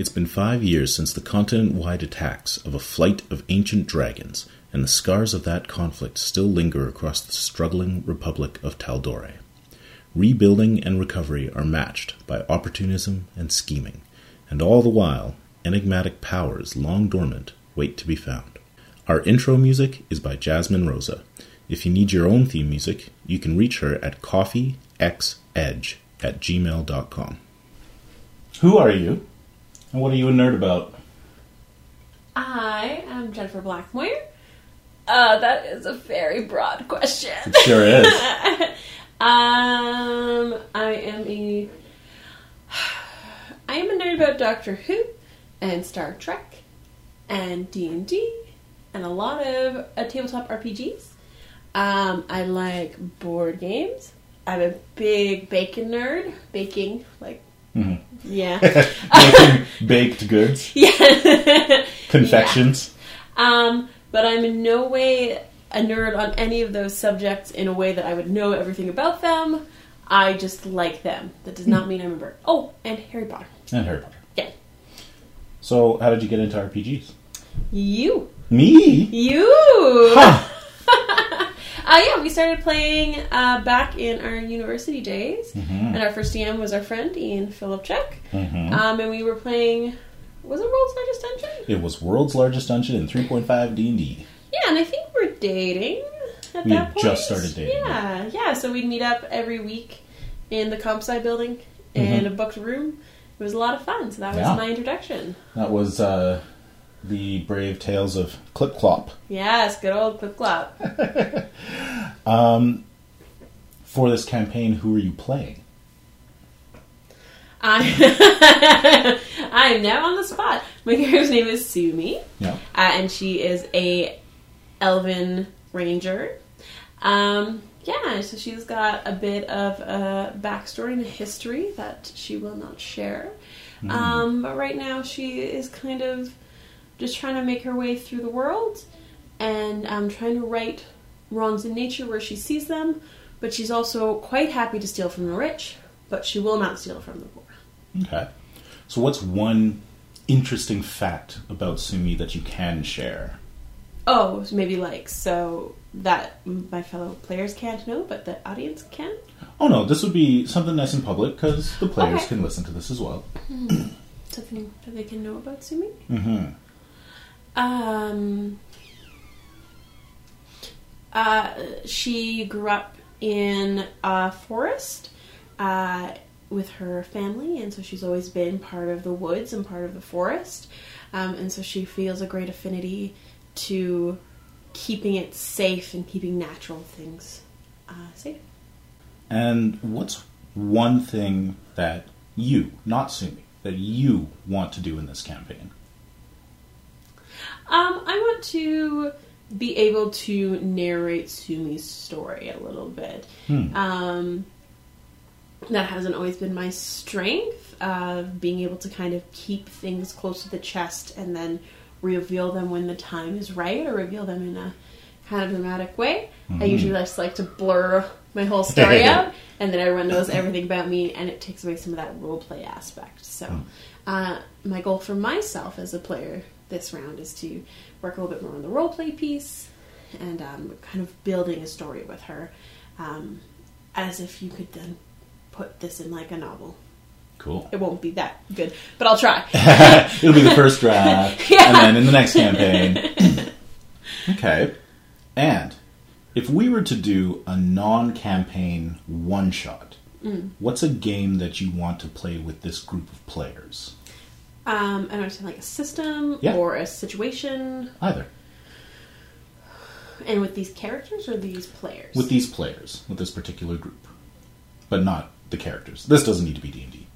It's been five years since the continent wide attacks of a flight of ancient dragons, and the scars of that conflict still linger across the struggling Republic of Tal'Dorei. Rebuilding and recovery are matched by opportunism and scheming, and all the while, enigmatic powers long dormant wait to be found. Our intro music is by Jasmine Rosa. If you need your own theme music, you can reach her at coffeexedge at gmail.com. Who are you? And what are you a nerd about? I am Jennifer Blackmoyer. Uh, that is a very broad question. It sure is. um, I am a I am a nerd about Doctor Who and Star Trek and D and D and a lot of uh, tabletop RPGs. Um, I like board games. I'm a big bacon nerd. Baking, like, Mhm. yeah, Making baked goods, yeah. confections. Um, but I'm in no way a nerd on any of those subjects in a way that I would know everything about them. I just like them. That does not mean I'm a nerd. Oh, and Harry Potter. And Harry Potter. Yeah. So, how did you get into RPGs? You. Me? You. Huh. Yeah, we started playing uh, back in our university days. Mhm. And our first DM was our friend Ian Philipchuk. Mhm. Um, and we were playing, was it World's Largest Dungeon? It was world's largest dungeon in 3.5 D&D. Yeah, and I think we're dating at We that point. just started dating, Yeah, yeah. So we'd meet up every week in the comp sci building in a booked room. It was a lot of fun. So that was Mm-hmm. Yeah. my introduction. That was uh, the brave tales of Clip Clop. Yes, good old clip clop. um, For this campaign, who are you playing? I I'm now on the spot. My character's name is Sumi. Yeah. uh, and she is a elven ranger. Um, yeah, so she's got a bit of a backstory and a history that she will not share. Um, but right now, she is kind of just trying to make her way through the world and um, trying to right wrongs in nature where she sees them. But she's also quite happy to steal from the rich, but she will not steal from the poor. Okay. So, what's one interesting fact about Sumi that you can share? Oh, maybe like so that my fellow players can't know, but the audience can. Oh no, this would be something nice and public because the players Okay. can listen to this as well. Something that they can know about Sumi. hmm Um, uh, she grew up in a forest uh, with her family, and so she's always been part of the woods and part of the forest. Um, and so she feels a great affinity to keeping it safe and keeping natural things uh, safe. And what's one thing that you, not Sumi, that you want to do in this campaign? Um, I want to be able to narrate Sumi's story a little bit. Hmm. Um, that hasn't always been my strength of being able to kind of keep things close to the chest and then reveal them when the time is right or reveal them in a kind of dramatic way. I usually just like to blur my whole story out and then everyone knows everything about me and it takes away some of that role play aspect. So, uh, my goal for myself as a player this round is to work a little bit more on the role play piece and um, kind of building a story with her um, as if you could then put this in like a novel. Cool. It won't be that good, but I'll try. It'll be the first draft, Yeah. and then in the next campaign. okay. And if we were to do a non-campaign one-shot, Mm. what's a game that you want to play with this group of players? Um, I don't understand like a system Yeah. or a situation, Either and with these characters or these players. with these players, with this particular group, but not the characters. This doesn't need to be D and D.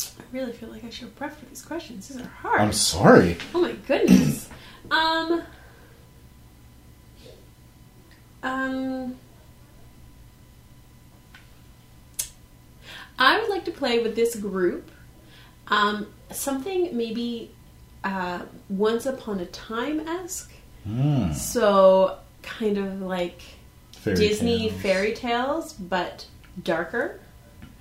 I really feel like I should prep for these questions. These are hard. I'm sorry. Oh my goodness. um. Um. I would like to play with this group. Um, something maybe uh, once upon a time esque. Hmm. So kind of like Fairy Disney tales. fairy tales, but darker.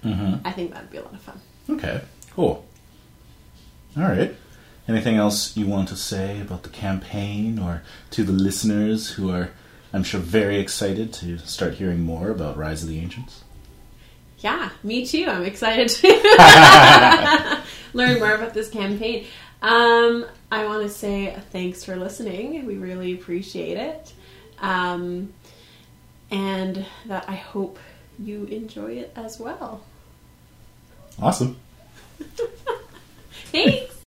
Mhm. I think that'd be a lot of fun. Okay, cool. All right. Anything else you want to say about the campaign or to the listeners who are, I'm sure, very excited to start hearing more about Rise of the Ancients? Yeah, me too. I'm excited learn more about this campaign. Um, I want to say thanks for listening. We really appreciate it. Um, and that I hope you enjoy it as well. Awesome. Thanks.